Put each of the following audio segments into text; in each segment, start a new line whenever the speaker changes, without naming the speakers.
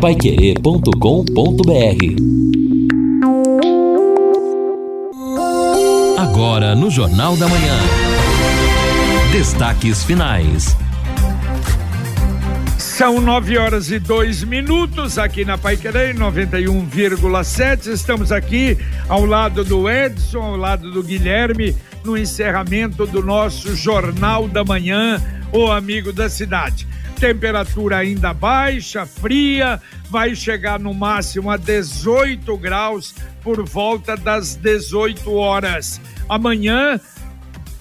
paiquerê.com.br Agora no Jornal da Manhã. Destaques finais.
São nove horas e dois minutos aqui na Paiquerê 91,7. Estamos aqui ao lado do Edson, ao lado do Guilherme, no encerramento do nosso Jornal da Manhã, o amigo da cidade. Temperatura ainda baixa, fria, vai chegar no máximo a 18 graus por volta das 18 horas. Amanhã,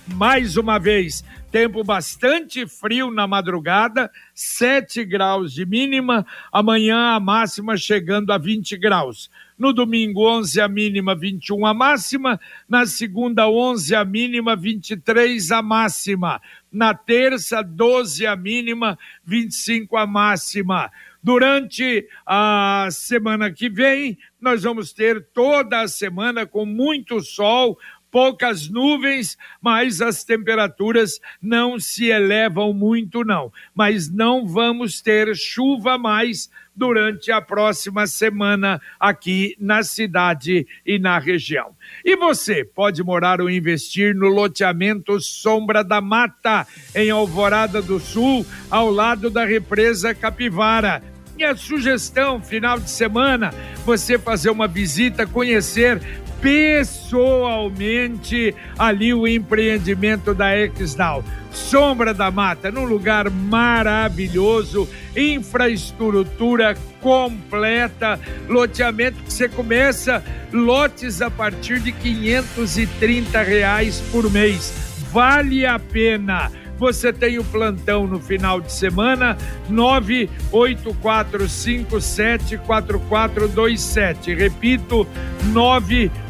mais uma vez, Tempo bastante frio na madrugada, 7 graus de mínima. Amanhã a máxima chegando a 20 graus. No domingo, 11 a mínima, 21 a máxima. Na segunda, 11 a mínima, 23 a máxima. Na terça, 12 a mínima, 25 a máxima. Durante a semana que vem, nós vamos ter toda a semana com muito sol, poucas nuvens, mas as temperaturas não se elevam muito, não. Mas não vamos ter chuva mais durante a próxima semana aqui na cidade e na região. E você pode morar ou investir no loteamento Sombra da Mata, em Alvorada do Sul, ao lado da represa Capivara. Minha sugestão, final de semana, você fazer uma visita, conhecer pessoalmente ali o empreendimento da Exnal. Sombra da Mata, num lugar maravilhoso, infraestrutura completa, loteamento que você começa lotes a partir de 530 reais por mês. Vale a pena. Você tem o plantão no final de semana, 984574427. Repito, 984574427.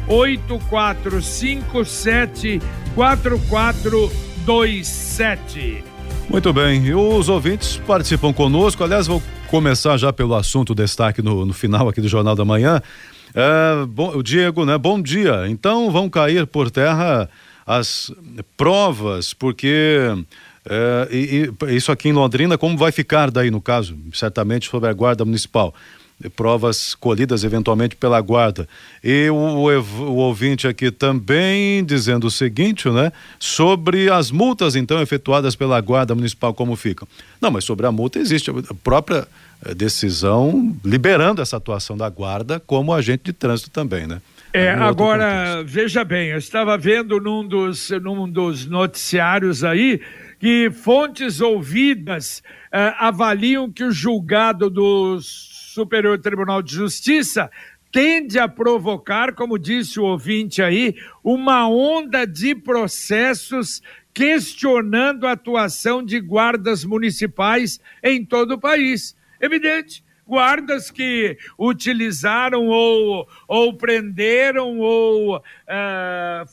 Muito bem, e os ouvintes participam conosco. Aliás, vou começar já pelo assunto destaque no, no final aqui do Jornal da Manhã. É, bom, o Diego, né? Bom dia. Então vão cair por terra as provas, porque é, e, e, isso aqui em Londrina, como vai ficar daí no caso? Certamente sobre a guarda municipal. Provas colhidas eventualmente pela guarda. E o, o, ouvinte aqui também dizendo o seguinte, né? Sobre as multas, então, efetuadas pela guarda municipal, como ficam. Não, mas sobre a multa existe a própria eh, decisão liberando essa atuação da guarda como agente de trânsito também, né?
É, agora, veja bem, eu estava vendo num dos, num dos noticiários aí que fontes ouvidas uh, avaliam que o julgado do Superior Tribunal de Justiça tende a provocar, como disse o ouvinte aí, uma onda de processos questionando a atuação de guardas municipais em todo o país. Evidente, guardas que utilizaram ou, ou prenderam ou uh,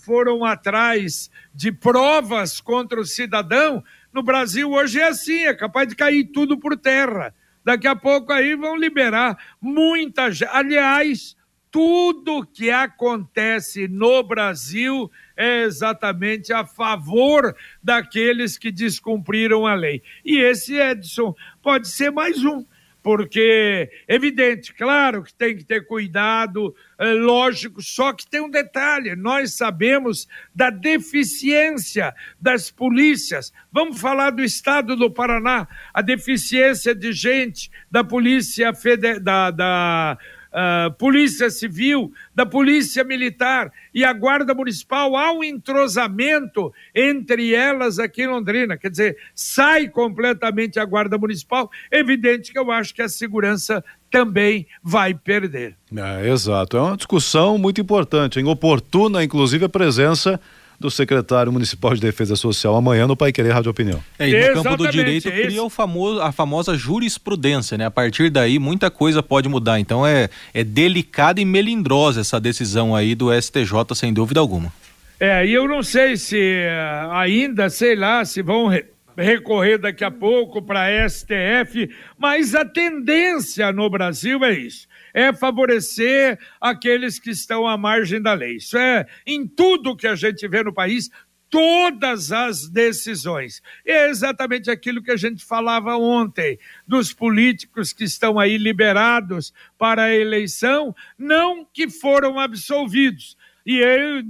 foram atrás de provas contra o cidadão. No Brasil hoje é assim, é capaz de cair tudo por terra. Daqui a pouco aí vão liberar muita gente. Aliás, tudo que acontece no Brasil é exatamente a favor daqueles que descumpriram a lei. E esse Edson pode ser mais um porque evidente, claro que tem que ter cuidado, é lógico, só que tem um detalhe: nós sabemos da deficiência das polícias. Vamos falar do estado do Paraná, a deficiência de gente da polícia federal, da, da uh, Polícia Civil, da Polícia Militar e a Guarda Municipal, há um entrosamento entre elas aqui em Londrina. Quer dizer, sai completamente a Guarda Municipal, evidente que eu acho que a segurança também vai perder.
É, exato. É uma discussão muito importante, hein? oportuna, inclusive, a presença do secretário municipal de defesa social amanhã no Pai Querer Rádio Opinião.
É, e no campo do direito cria o famoso, a famosa jurisprudência, né? A partir daí muita coisa pode mudar. Então é, é delicada e melindrosa essa decisão aí do STJ, sem dúvida alguma.
É, e eu não sei se uh, ainda, sei lá, se vão re recorrer daqui a pouco para STF, mas a tendência no Brasil é isso é favorecer aqueles que estão à margem da lei. Isso é em tudo que a gente vê no país, todas as decisões. É exatamente aquilo que a gente falava ontem, dos políticos que estão aí liberados para a eleição, não que foram absolvidos. E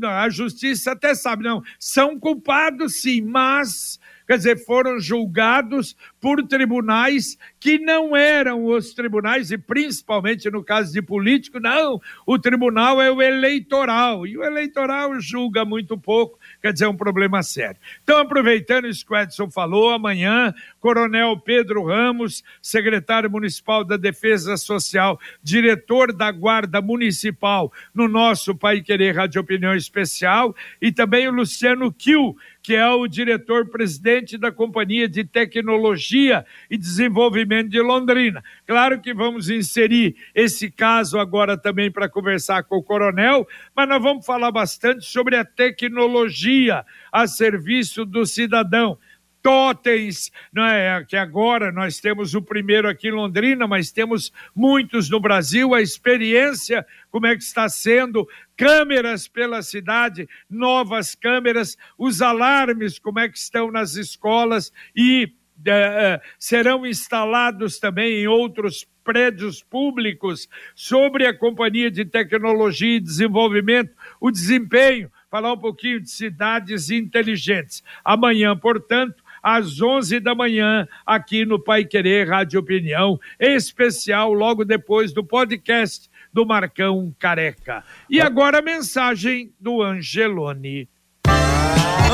a justiça até sabe, não, são culpados sim, mas quer dizer, foram julgados por tribunais que não eram os tribunais, e principalmente no caso de político, não, o tribunal é o eleitoral, e o eleitoral julga muito pouco, quer dizer, é um problema sério. Então, aproveitando isso que o Edson falou, amanhã, Coronel Pedro Ramos, secretário municipal da Defesa Social, diretor da Guarda Municipal no nosso Pai Querer Rádio Opinião Especial, e também o Luciano Kiel, que é o diretor-presidente da Companhia de Tecnologia e Desenvolvimento de Londrina. Claro que vamos inserir esse caso agora também para conversar com o coronel, mas nós vamos falar bastante sobre a tecnologia a serviço do cidadão totens, não é? Que agora nós temos o primeiro aqui em Londrina, mas temos muitos no Brasil. A experiência, como é que está sendo? Câmeras pela cidade, novas câmeras, os alarmes, como é que estão nas escolas e é, é, serão instalados também em outros prédios públicos sobre a Companhia de Tecnologia e Desenvolvimento, o desempenho, falar um pouquinho de cidades inteligentes. Amanhã, portanto, às 11 da manhã, aqui no Pai Querer Rádio Opinião, especial logo depois do podcast do Marcão Careca. E agora a mensagem do Angelone.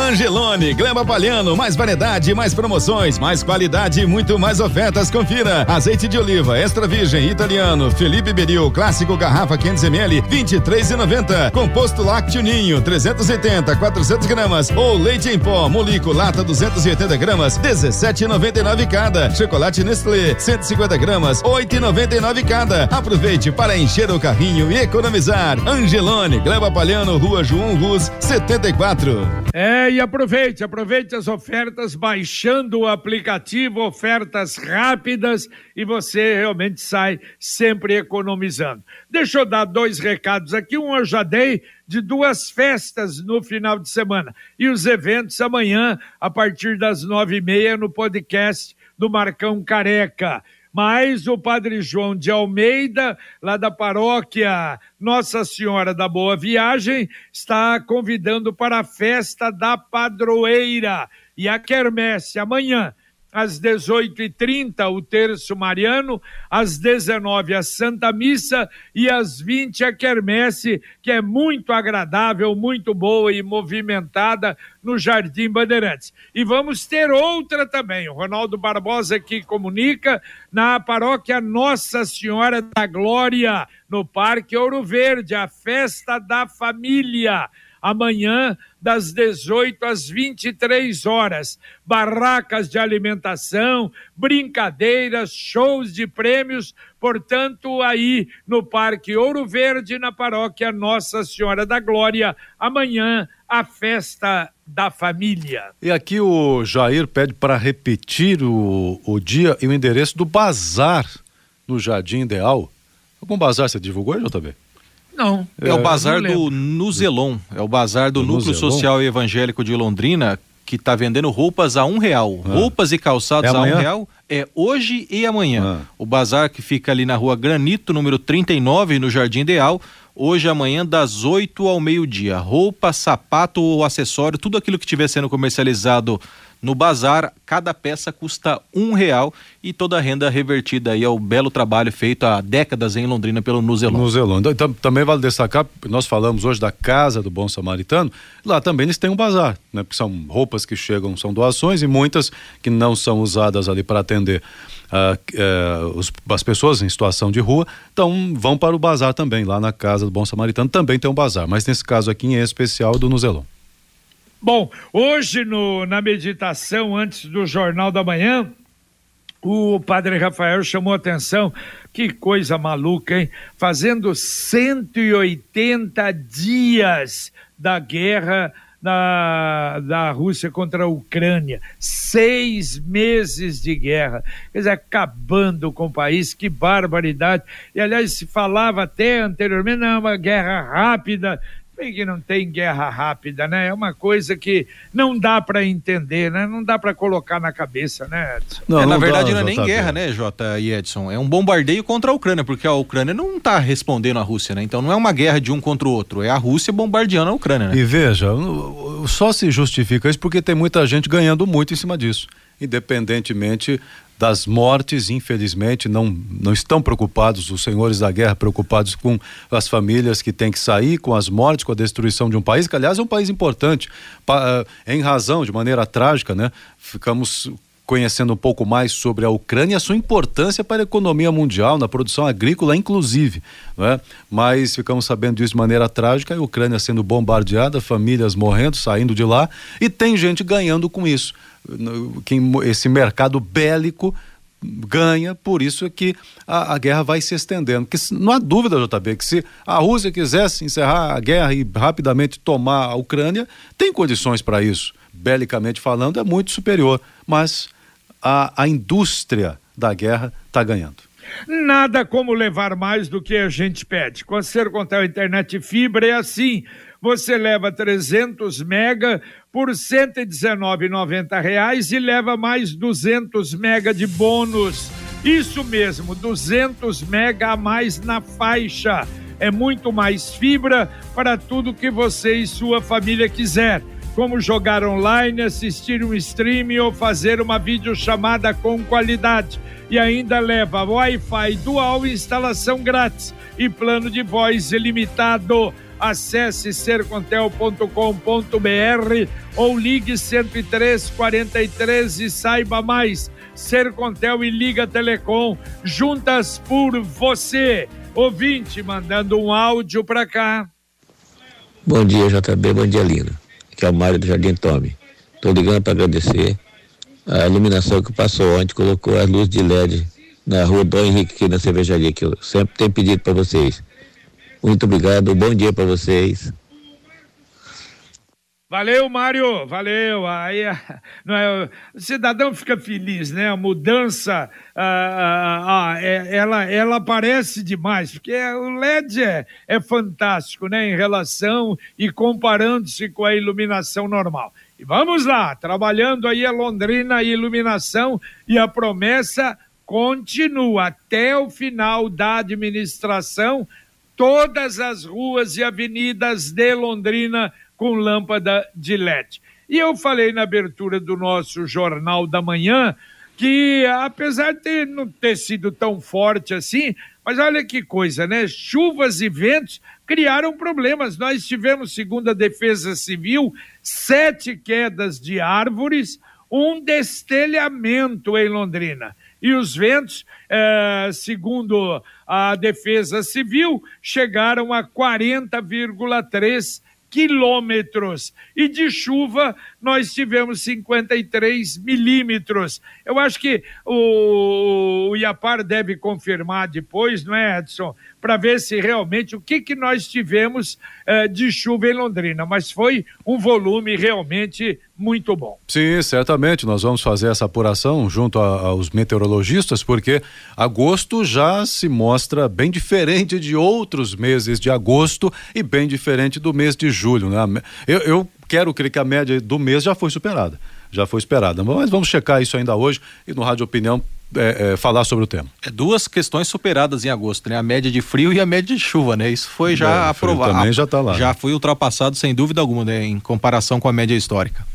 Angelone, Gleba Palhano, mais variedade, mais promoções, mais qualidade e muito mais ofertas. Confira. Azeite de oliva extra virgem italiano, Felipe Beril, clássico garrafa 500 ml, 23,90. Composto lácteo ninho, 380, 400 gramas. Ou leite em pó, Molico, lata 280 gramas, 17,99 cada. Chocolate Nestlé, 150 gramas, 8,99 cada. Aproveite para encher o carrinho e economizar. Angelone, Gleba Palhano, Rua João Rus, 74.
É, e aproveite, aproveite as ofertas baixando o aplicativo, ofertas rápidas e você realmente sai sempre economizando. Deixa eu dar dois recados aqui. Um eu já dei de duas festas no final de semana e os eventos amanhã, a partir das nove e meia, no podcast do Marcão Careca mas o Padre João de Almeida, lá da paróquia Nossa Senhora da Boa Viagem, está convidando para a festa da padroeira. E a quermesse amanhã às 18h30 o terço mariano, às 19 a Santa Missa e às 20 a quermesse, que é muito agradável, muito boa e movimentada no Jardim Bandeirantes. E vamos ter outra também, o Ronaldo Barbosa que comunica na paróquia Nossa Senhora da Glória, no Parque Ouro Verde, a festa da família amanhã, das 18 às 23 horas. Barracas de alimentação, brincadeiras, shows de prêmios, portanto, aí no Parque Ouro Verde, na paróquia Nossa Senhora da Glória, amanhã, a festa da família.
E aqui o Jair pede para repetir o, o dia e o endereço do bazar no Jardim Ideal. Algum bazar você divulgou, JB?
Não.
É, o bazar do Nuzelon. É o bazar do, do Núcleo Nuzelon? Social e Evangélico de Londrina que está vendendo roupas a um real. Ah. Roupas e calçados é a um real é hoje e amanhã. Ah. O bazar que fica ali na rua Granito, número 39, no Jardim Ideal. Hoje, amanhã, das 8 ao meio-dia. Roupa, sapato ou acessório, tudo aquilo que estiver sendo comercializado no bazar, cada peça custa um real e toda a renda revertida aí ao belo trabalho feito há décadas em Londrina pelo Nuzelon.
Nuzelon. Então, também vale destacar, nós falamos hoje da Casa do Bom Samaritano, lá também eles têm um bazar, né? Porque são roupas que chegam, são doações e muitas que não são usadas ali para atender uh, uh, os, as pessoas em situação de rua, então vão para o bazar também, lá na Casa do Bom Samaritano também tem um bazar, mas nesse caso aqui em especial do Nuzelon.
Bom, hoje no, na meditação antes do Jornal da Manhã, o padre Rafael chamou atenção, que coisa maluca, hein? Fazendo 180 dias da guerra da, da Rússia contra a Ucrânia. Seis meses de guerra. Quer dizer, acabando com o país, que barbaridade. E aliás, se falava até anteriormente, não, uma guerra rápida bem que não tem guerra rápida, né? É uma coisa que não dá para entender, né? Não dá para colocar na cabeça, né?
Edson? Não, é, na verdade dá, não é nem guerra, né, Jota e Edson? É um bombardeio contra a Ucrânia, porque a Ucrânia não está respondendo à Rússia, né? Então não é uma guerra de um contra o outro, é a Rússia bombardeando a Ucrânia, né?
E veja, só se justifica isso porque tem muita gente ganhando muito em cima disso, independentemente das mortes, infelizmente, não, não estão preocupados, os senhores da guerra, preocupados com as famílias que têm que sair, com as mortes, com a destruição de um país, que aliás é um país importante, eh, em razão, de maneira trágica, né? Ficamos conhecendo um pouco mais sobre a Ucrânia e a sua importância para a economia mundial, na produção agrícola, inclusive. Né? Mas ficamos sabendo disso de maneira trágica, a Ucrânia sendo bombardeada, famílias morrendo, saindo de lá, e tem gente ganhando com isso quem, esse mercado bélico ganha, por isso é que a, a, guerra vai se estendendo. Que não há dúvida, JB, que se a Rússia quisesse encerrar a guerra e rapidamente tomar a Ucrânia, tem condições para isso. Belicamente falando, é muito superior. Mas a, a indústria da guerra está ganhando.
Nada como levar mais do que a gente pede. Com a Sercontel Internet Fibra é assim. Você leva 300 mega por R$ 119,90 e leva mais 200 mega de bônus. Isso mesmo, 200 mega a mais na faixa. É muito mais fibra para tudo que você e sua família quiser, como jogar online, assistir um stream ou fazer uma videochamada com qualidade. E ainda leva Wi-Fi dual instalação grátis e plano de voz ilimitado. Acesse sercontel.com.br ou ligue 103 43 e saiba mais. Sercontel e Liga Telecom, juntas por você. Ouvinte, mandando um áudio para cá.
Bom dia, JB, bom dia, Lino. Aqui é o Mário do Jardim Tome. Estou ligando para agradecer a iluminação que passou ontem, colocou as luzes de LED na rua Dom Henrique, aqui na cervejaria, que eu sempre tenho pedido para vocês. Muito obrigado, bom dia para vocês.
Valeu, Mário, valeu. Aí, não é, o cidadão fica feliz, né? A mudança, ah, ah, ah, é, ela, ela aparece demais, porque o LED é, é fantástico, né? Em relação e comparando-se com a iluminação normal. E vamos lá, trabalhando aí a Londrina a iluminação e a promessa continua até o final da administração todas as ruas e avenidas de Londrina com lâmpada de LED. E eu falei na abertura do nosso Jornal da Manhã que, apesar de não ter sido tão forte assim, mas olha que coisa, né? Chuvas e ventos criaram problemas. Nós tivemos, segundo a Defesa Civil, sete quedas de árvores, um destelhamento em Londrina. E os ventos, eh, segundo a Defesa Civil, chegaram a 40,3 quilômetros. E de chuva, nós tivemos 53 milímetros. Eu acho que o, o Iapar deve confirmar depois, não é, Edson? Para ver se realmente o que, que nós tivemos eh, de chuva em Londrina. Mas foi um volume realmente muito bom.
Sim, certamente. Nós vamos fazer essa apuração junto a, aos meteorologistas, porque agosto já se mostra bem diferente de outros meses de agosto e bem diferente do mês de julho. Né? Eu, eu quero crer que a média do mês já foi superada. Já foi esperada. Mas vamos checar isso ainda hoje e no Rádio Opinião é, é, falar sobre o tema.
É duas questões superadas em agosto, né? A média de frio e a média de chuva, né? Isso foi já é, aprovado.
Também já está lá.
Já foi ultrapassado sem dúvida alguma, né? Em comparação com a média histórica.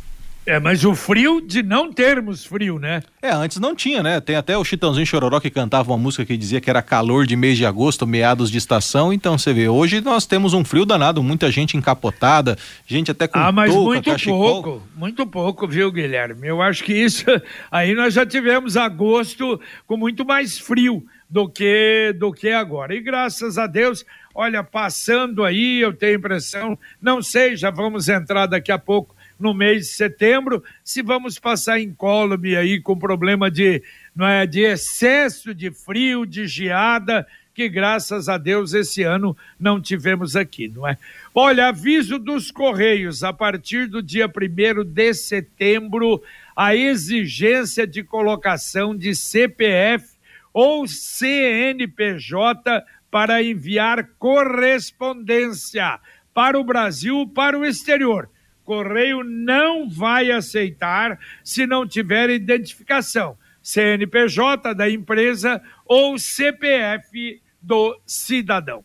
É, mas o frio de não termos frio, né?
É, antes não tinha, né? Tem até o Chitãozinho Chororó que cantava uma música que dizia que era calor de mês de agosto, meados de estação. Então você vê, hoje nós temos um frio danado, muita gente encapotada, gente até com
Ah, mas touca, muito cachecol. pouco, muito pouco, viu, Guilherme? Eu acho que isso, aí nós já tivemos agosto com muito mais frio do que do que agora. E graças a Deus, olha, passando aí, eu tenho impressão, não sei, já vamos entrar daqui a pouco no mês de setembro, se vamos passar incólume aí com problema de, não é, de excesso de frio, de geada, que graças a Deus esse ano não tivemos aqui, não é? Olha, aviso dos Correios, a partir do dia 1 de setembro, a exigência de colocação de CPF ou CNPJ para enviar correspondência para o Brasil, para o exterior. Correio não vai aceitar se não tiver identificação, CNPJ da empresa ou CPF do cidadão.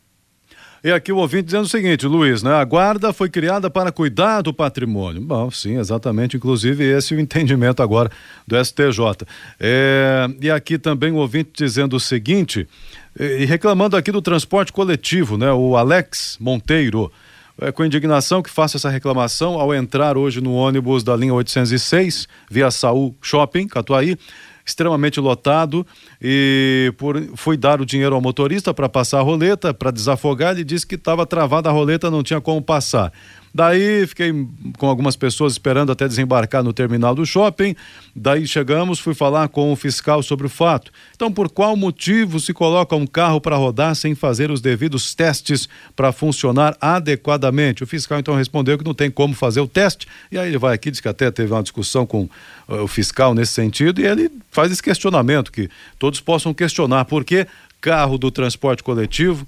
E aqui o ouvinte dizendo o seguinte, Luiz, né? A guarda foi criada para cuidar do patrimônio. Bom, sim, exatamente. Inclusive, esse é o entendimento agora do STJ. É, e aqui também o ouvinte dizendo o seguinte, e reclamando aqui do transporte coletivo, né? O Alex Monteiro. É com indignação que faço essa reclamação ao entrar hoje no ônibus da linha 806, via Saúl Shopping, Catuaí extremamente lotado e por, fui dar o dinheiro ao motorista para passar a roleta, para desafogar, ele disse que estava travada a roleta, não tinha como passar. Daí fiquei com algumas pessoas esperando até desembarcar no terminal do shopping. Daí chegamos, fui falar com o fiscal sobre o fato. Então, por qual motivo se coloca um carro para rodar sem fazer os devidos testes para funcionar adequadamente? O fiscal então respondeu que não tem como fazer o teste. E aí ele vai aqui, diz que até teve uma discussão com uh, o fiscal nesse sentido, e ele faz esse questionamento, que todos possam questionar por que carro do transporte coletivo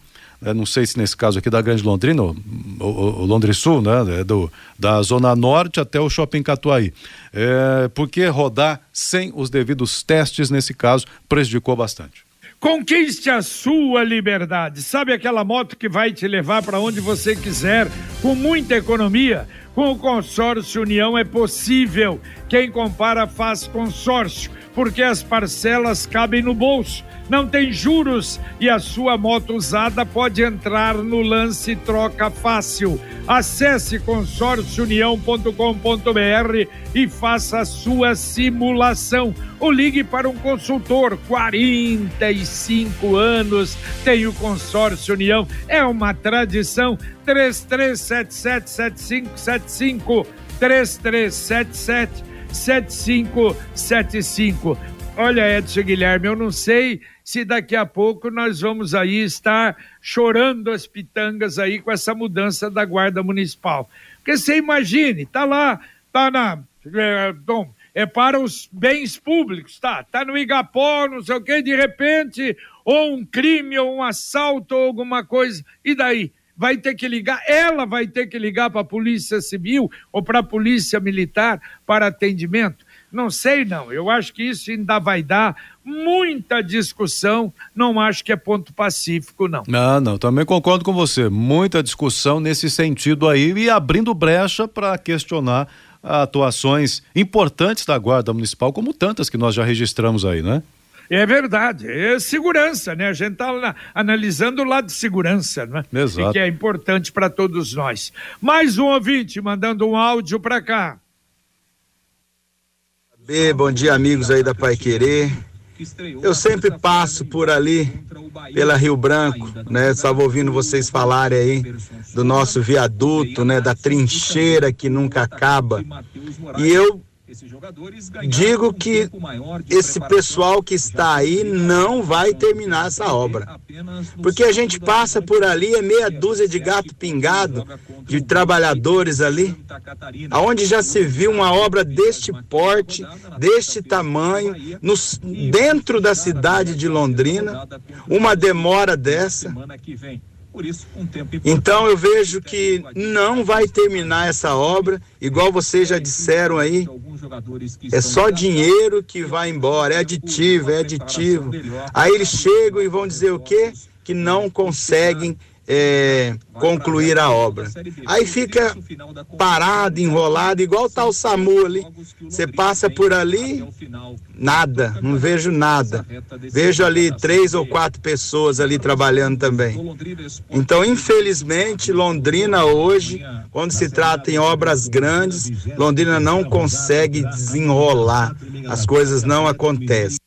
não sei se nesse caso aqui da Grande Londrina, o, o, o Londres Sul, né, é do, da Zona Norte até o Shopping Catuaí. É, porque rodar sem os devidos testes, nesse caso, prejudicou bastante.
Conquiste a sua liberdade. Sabe aquela moto que vai te levar para onde você quiser, com muita economia? Com o consórcio União é possível. Quem compara faz consórcio, porque as parcelas cabem no bolso não tem juros e a sua moto usada pode entrar no lance troca fácil. Acesse consórciounião.com.br e faça a sua simulação. Ou ligue para um consultor. 45 anos tem o Consórcio União. É uma tradição. 33777575 3377 7575. Olha, Edson Guilherme, eu não sei se daqui a pouco nós vamos aí estar chorando as pitangas aí com essa mudança da Guarda Municipal. Porque você imagine, tá lá, tá na. É, bom, é para os bens públicos, tá? Tá no Igapó, não sei o quê, de repente, ou um crime, ou um assalto, ou alguma coisa, e daí? Vai ter que ligar, ela vai ter que ligar para a Polícia Civil ou para a Polícia Militar para atendimento? Não sei, não. Eu acho que isso ainda vai dar muita discussão. Não acho que é ponto pacífico, não.
Não, não. Também concordo com você. Muita discussão nesse sentido aí e abrindo brecha para questionar atuações importantes da Guarda Municipal, como tantas que nós já registramos aí, né?
É verdade, é segurança, né? A gente está analisando o lado de segurança, né?
Exato.
E que é importante para todos nós. Mais um ouvinte mandando um áudio para cá.
B, bom dia, amigos aí da Pai Querer. Eu sempre passo por ali, pela Rio Branco, né? Estava ouvindo vocês falarem aí do nosso viaduto, né? Da trincheira que nunca acaba. E eu Digo que esse pessoal que está aí não vai terminar essa obra. Porque a gente passa por ali, é meia dúzia de gato pingado, de trabalhadores ali, aonde já se viu uma obra deste porte, deste tamanho, dentro da cidade de Londrina, uma demora dessa. Então eu vejo que não vai terminar essa obra, igual vocês já disseram aí. É só dinheiro que vai embora, é aditivo, é aditivo. Aí eles chegam e vão dizer o quê? Que não conseguem é, concluir a obra. Aí fica parado, enrolado, igual tá o SAMU ali. Você passa por ali, nada, não vejo nada. Vejo ali três ou quatro pessoas ali trabalhando também. Então, infelizmente, Londrina hoje, quando se trata em obras grandes, Londrina não consegue desenrolar. As coisas não acontecem.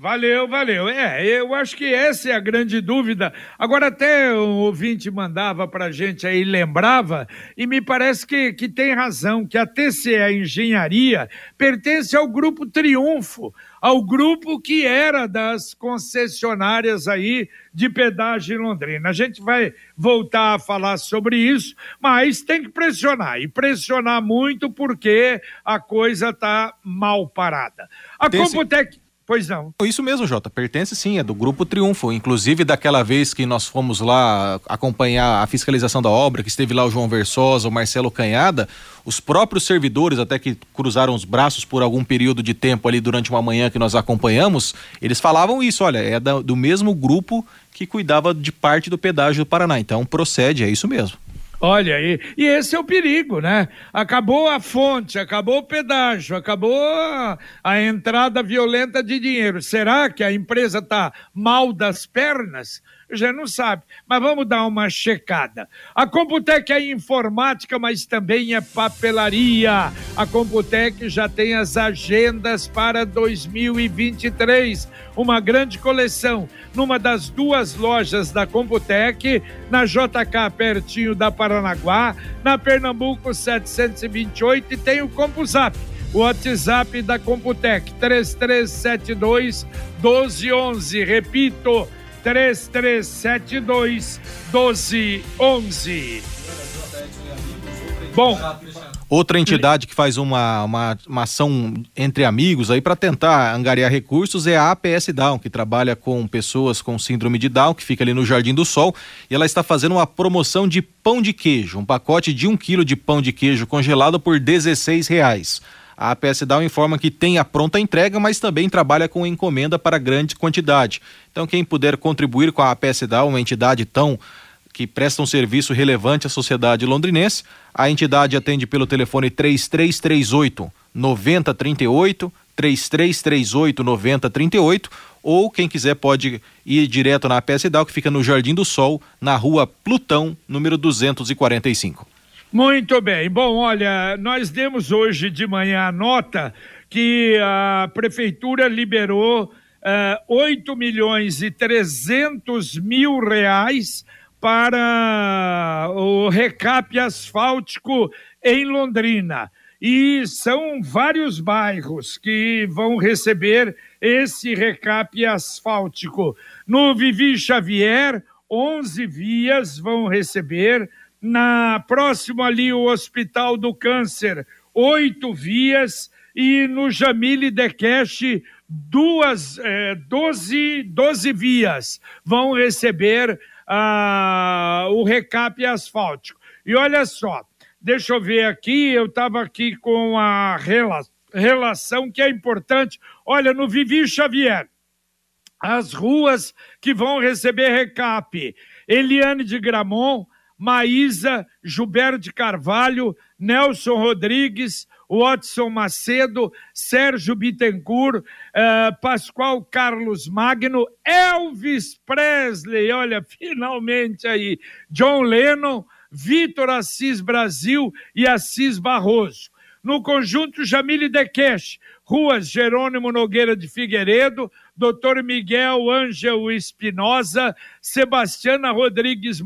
Valeu, valeu. É, eu acho que essa é a grande dúvida. Agora, até o ouvinte mandava para a gente aí, lembrava, e me parece que, que tem razão, que a TCE Engenharia pertence ao Grupo Triunfo, ao grupo que era das concessionárias aí de pedágio em Londrina. A gente vai voltar a falar sobre isso, mas tem que pressionar, e pressionar muito porque a coisa está mal parada. A Computec Pois não.
Isso mesmo, Jota. Pertence sim, é do Grupo Triunfo. Inclusive, daquela vez que nós fomos lá acompanhar a fiscalização da obra, que esteve lá o João Versosa, o Marcelo Canhada, os próprios servidores, até que cruzaram os braços por algum período de tempo ali durante uma manhã que nós acompanhamos, eles falavam isso: olha, é do mesmo grupo que cuidava de parte do pedágio do Paraná. Então procede, é isso mesmo.
Olha aí, e esse é o perigo, né? Acabou a fonte, acabou o pedágio, acabou a, a entrada violenta de dinheiro. Será que a empresa está mal das pernas? já não sabe. Mas vamos dar uma checada. A Computec é informática, mas também é papelaria. A Computec já tem as agendas para 2023, uma grande coleção numa das duas lojas da Computec, na JK pertinho da Paranaguá, na Pernambuco 728 e tem o CompuZap. O WhatsApp da Computec 3372 1211. Repito, 3372 1211. Bom.
Outra entidade que faz uma, uma, uma ação entre amigos aí para tentar angariar recursos é a APS Down, que trabalha com pessoas com síndrome de Down, que fica ali no Jardim do Sol, e ela está fazendo uma promoção de pão de queijo, um pacote de um quilo de pão de queijo congelado por 16 reais. A APS Down informa que tem a pronta entrega, mas também trabalha com encomenda para grande quantidade. Então, quem puder contribuir com a APS Down, uma entidade tão que presta um serviço relevante à sociedade londrinense, a entidade atende pelo telefone 3338 9038, 3338 9038, ou quem quiser pode ir direto na Down, que fica no Jardim do Sol, na rua Plutão, número 245.
Muito bem. Bom, olha, nós demos hoje de manhã a nota que a prefeitura liberou uh, eh, 8 milhões e 300 mil reais para o recap asfáltico em Londrina. E são vários bairros que vão receber esse recap asfáltico. No Vivi Xavier, 11 vias vão receber na próximo ali o Hospital do Câncer, oito vias, e no Jamile Dekesh, duas, é, doze, doze vias vão receber ah, o recap asfáltico. E olha só, deixa eu ver aqui, eu estava aqui com a rela, relação que é importante. Olha, no Vivi Xavier, as ruas que vão receber recap, Eliane de Gramont, Maísa, Gilberto de Carvalho, Nelson Rodrigues, Watson Macedo, Sérgio Bittencourt, uh, Pascoal Carlos Magno, Elvis Presley, olha, finalmente aí, John Lennon, Vitor Assis Brasil e Assis Barroso. No conjunto Jamile Dekesh, ruas Jerônimo Nogueira de Figueiredo, Dr. Miguel Ângelo Espinosa, Sebastiana Rodrigues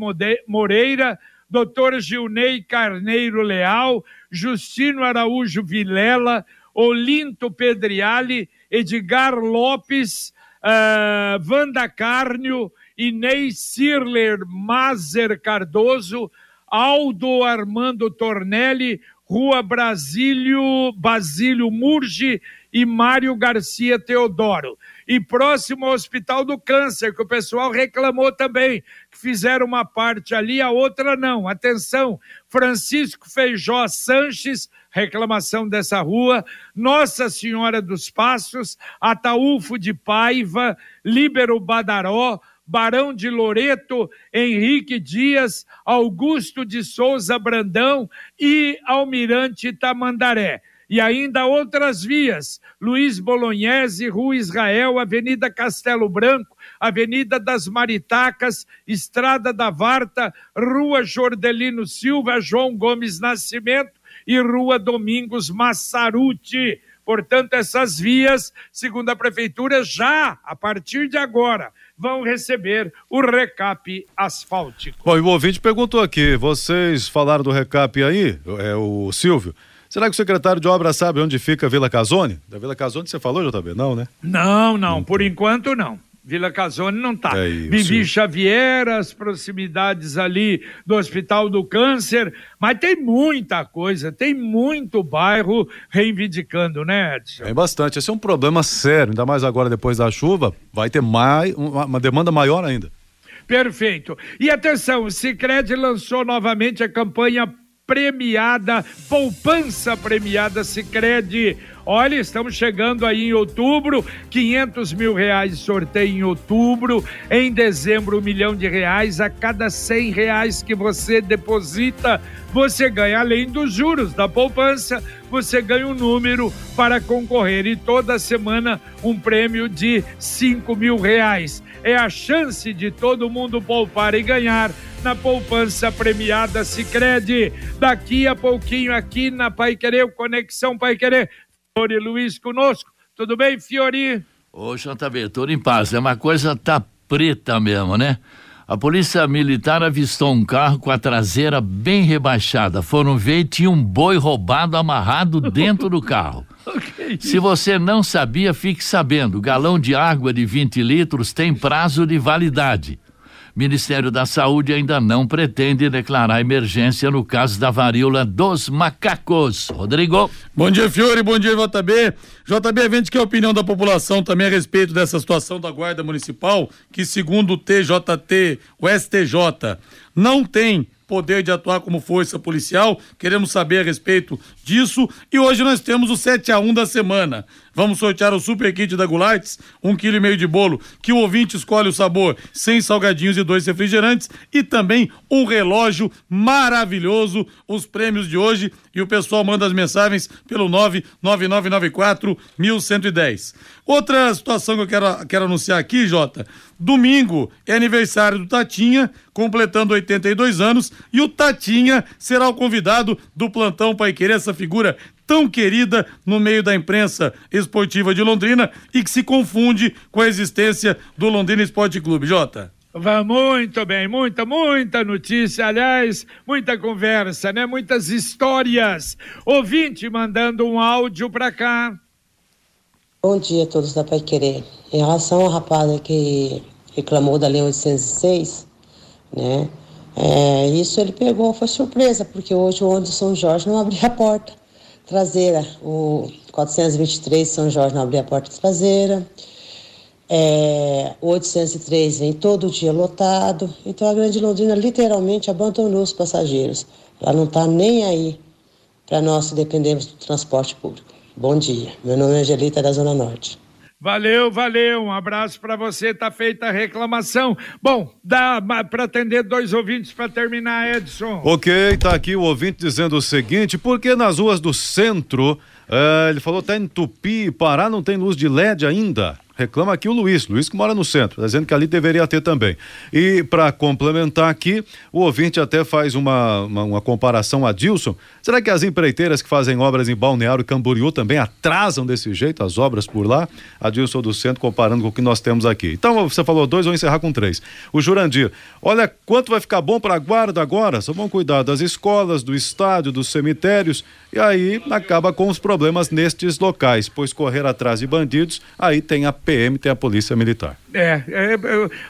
Moreira, Dr. Gilney Carneiro Leal, Justino Araújo Vilela, Olinto Pedriali, Edgar Lopes, uh, Wanda Cárnio, Inês Sirler Mazer Cardoso, Aldo Armando Tornelli, Rua Brasílio, Basílio Murgi e Mário Garcia Teodoro e próximo ao Hospital do Câncer, que o pessoal reclamou também, que fizeram uma parte ali, a outra não. Atenção, Francisco Feijó Sanches, reclamação dessa rua, Nossa Senhora dos Passos, Ataúfo de Paiva, Líbero Badaró, Barão de Loreto, Henrique Dias, Augusto de Souza Brandão e Almirante Tamandaré e ainda outras vias: Luiz Bolognese, Rua Israel, Avenida Castelo Branco, Avenida das Maritacas, Estrada da Varta, Rua Jordelino Silva, João Gomes Nascimento e Rua Domingos Massaruti. Portanto, essas vias, segundo a Prefeitura, já, a partir de agora, vão receber o recap asfáltico.
Bom, e o ouvinte perguntou aqui: vocês falaram do recap aí, é o Silvio. Será que o secretário de obra sabe onde fica a Vila Casone? Da Vila Casone você falou, JB? Não, né?
Não, não, por enquanto não. Vila Casone não está. É Vivi Xavier, as proximidades ali do Hospital do Câncer, mas tem muita coisa, tem muito bairro reivindicando, né, Edson?
Tem bastante. Esse é um problema sério, ainda mais agora depois da chuva, vai ter mais, uma, uma demanda maior ainda.
Perfeito. E atenção, o Cicred lançou novamente a campanha premiada, poupança premiada Sicredi. Olha, estamos chegando aí em outubro, 500 mil reais de sorteio em outubro, em dezembro um milhão de reais, a cada 100 reais que você deposita, você ganha, além dos juros da poupança, você ganha um número para concorrer e toda semana um prêmio de 5 mil reais. É a chance de todo mundo poupar e ganhar na poupança premiada Sicredi. Daqui a pouquinho aqui na Pai Querer, Conexão Pai Querer. Fiore Luiz conosco. Tudo bem, Fiori?
Ô, JB, tudo em paz. É uma coisa tá preta mesmo, né? A polícia militar avistou um carro com a traseira bem rebaixada. Foram ver e tinha um boi roubado amarrado dentro do carro. Se você não sabia, fique sabendo: galão de água de 20 litros tem prazo de validade. Ministério da Saúde ainda não pretende declarar emergência no caso da varíola dos macacos. Rodrigo.
Bom dia, Fiore. Bom dia, JB. JB, a gente quer a opinião da população também a respeito dessa situação da Guarda Municipal, que segundo o TJT, o STJ, não tem poder de atuar como força policial. Queremos saber a respeito disso. E hoje nós temos o 7 a 1 da semana. Vamos sortear o super kit da Gulates, um quilo e meio de bolo, que o ouvinte escolhe o sabor, sem salgadinhos e dois refrigerantes, e também um relógio maravilhoso, os prêmios de hoje, e o pessoal manda as mensagens pelo 99994 1110. Outra situação que eu quero, quero anunciar aqui, Jota, domingo é aniversário do Tatinha, completando 82 anos, e o Tatinha será o convidado do plantão Pai Querer, essa figura tão querida no meio da imprensa esportiva de Londrina e que se confunde com a existência do Londrina Esporte Clube. Jota.
Vai muito bem, muita, muita notícia, aliás, muita conversa, né? Muitas histórias. Ouvinte mandando um áudio para cá.
Bom dia a todos da Pai Querer. Em relação ao rapaz que reclamou da Lei 806, né? É, isso ele pegou, foi surpresa, porque hoje o ônibus São Jorge não abria a porta traseira. O 423 São Jorge não abria a porta traseira. É, o 803 vem todo dia lotado. Então a Grande Londrina literalmente abandonou os passageiros. Ela não está nem aí para nós que dependemos do transporte público. Bom dia. Meu nome é Angelita da Zona Norte.
Valeu, valeu. Um abraço para você. Tá feita a reclamação. Bom, dá para atender dois ouvintes para terminar, Edson.
Ok, tá aqui o ouvinte dizendo o seguinte: porque nas ruas do centro, eh, ele falou até em Tupi, Pará não tem luz de LED ainda. Reclama aqui o Luiz, Luiz que mora no centro, tá dizendo que ali deveria ter também. E para complementar aqui, o ouvinte até faz uma, uma, uma, comparação a Dilson. Será que as empreiteiras que fazem obras em Balneário Camboriú também atrasam desse jeito as obras por lá? A Dilson do centro comparando com o que nós temos aqui. Então, você falou dois, vou encerrar com três. O Jurandir, olha quanto vai ficar bom para a guarda agora. Só vão cuidar das escolas, do estádio, dos cemitérios e aí acaba com os problemas nestes locais, pois correr atrás de bandidos, aí tem a PM, tem a Polícia Militar.
É, é, é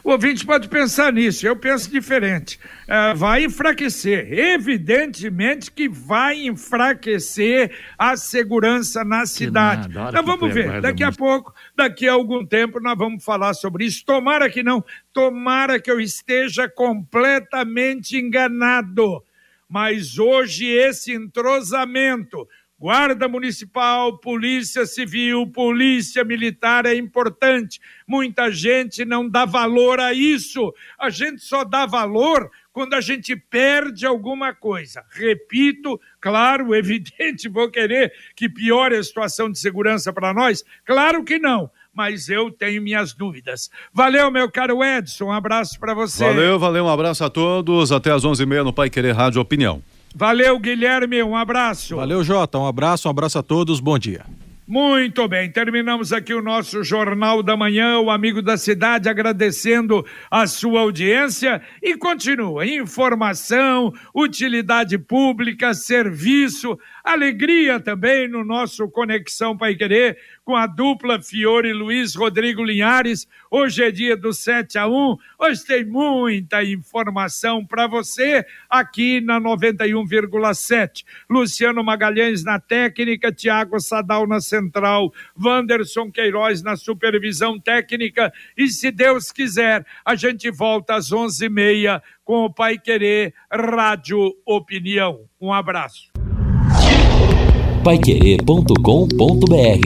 o ouvinte pode pensar nisso, eu penso diferente. É, vai enfraquecer, evidentemente que vai enfraquecer a segurança na cidade. Nada, então vamos ver, daqui a pouco, daqui a algum tempo, nós vamos falar sobre isso. Tomara que não, tomara que eu esteja completamente enganado mas hoje esse entrosamento, Guarda Municipal, Polícia Civil, Polícia Militar é importante. Muita gente não dá valor a isso. A gente só dá valor quando a gente perde alguma coisa. Repito, claro, evidente, vou querer que piore a situação de segurança para nós? Claro que não mas eu tenho minhas dúvidas. Valeu, meu caro Edson, um abraço para você.
Valeu, valeu, um abraço a todos. Até às 11h30 no Pai Querer Rádio Opinião.
Valeu, Guilherme, um abraço.
Valeu, Jota, um abraço, um abraço a todos, bom dia.
Muito bem, terminamos aqui o nosso Jornal da Manhã, o Amigo da Cidade, agradecendo a sua audiência e continua. Informação, utilidade pública, serviço Alegria também no nosso Conexão Pai Querer com a dupla Fiore Luiz Rodrigo Linhares. Hoje é dia do 7 a 1. Hoje tem muita informação para você aqui na 91,7. Luciano Magalhães na técnica, Tiago Sadal na central, Wanderson Queiroz na supervisão técnica e se Deus quiser, a gente volta às 11h30 com o Pai Querer Rádio Opinião. Um abraço.
Paiquerê.com.br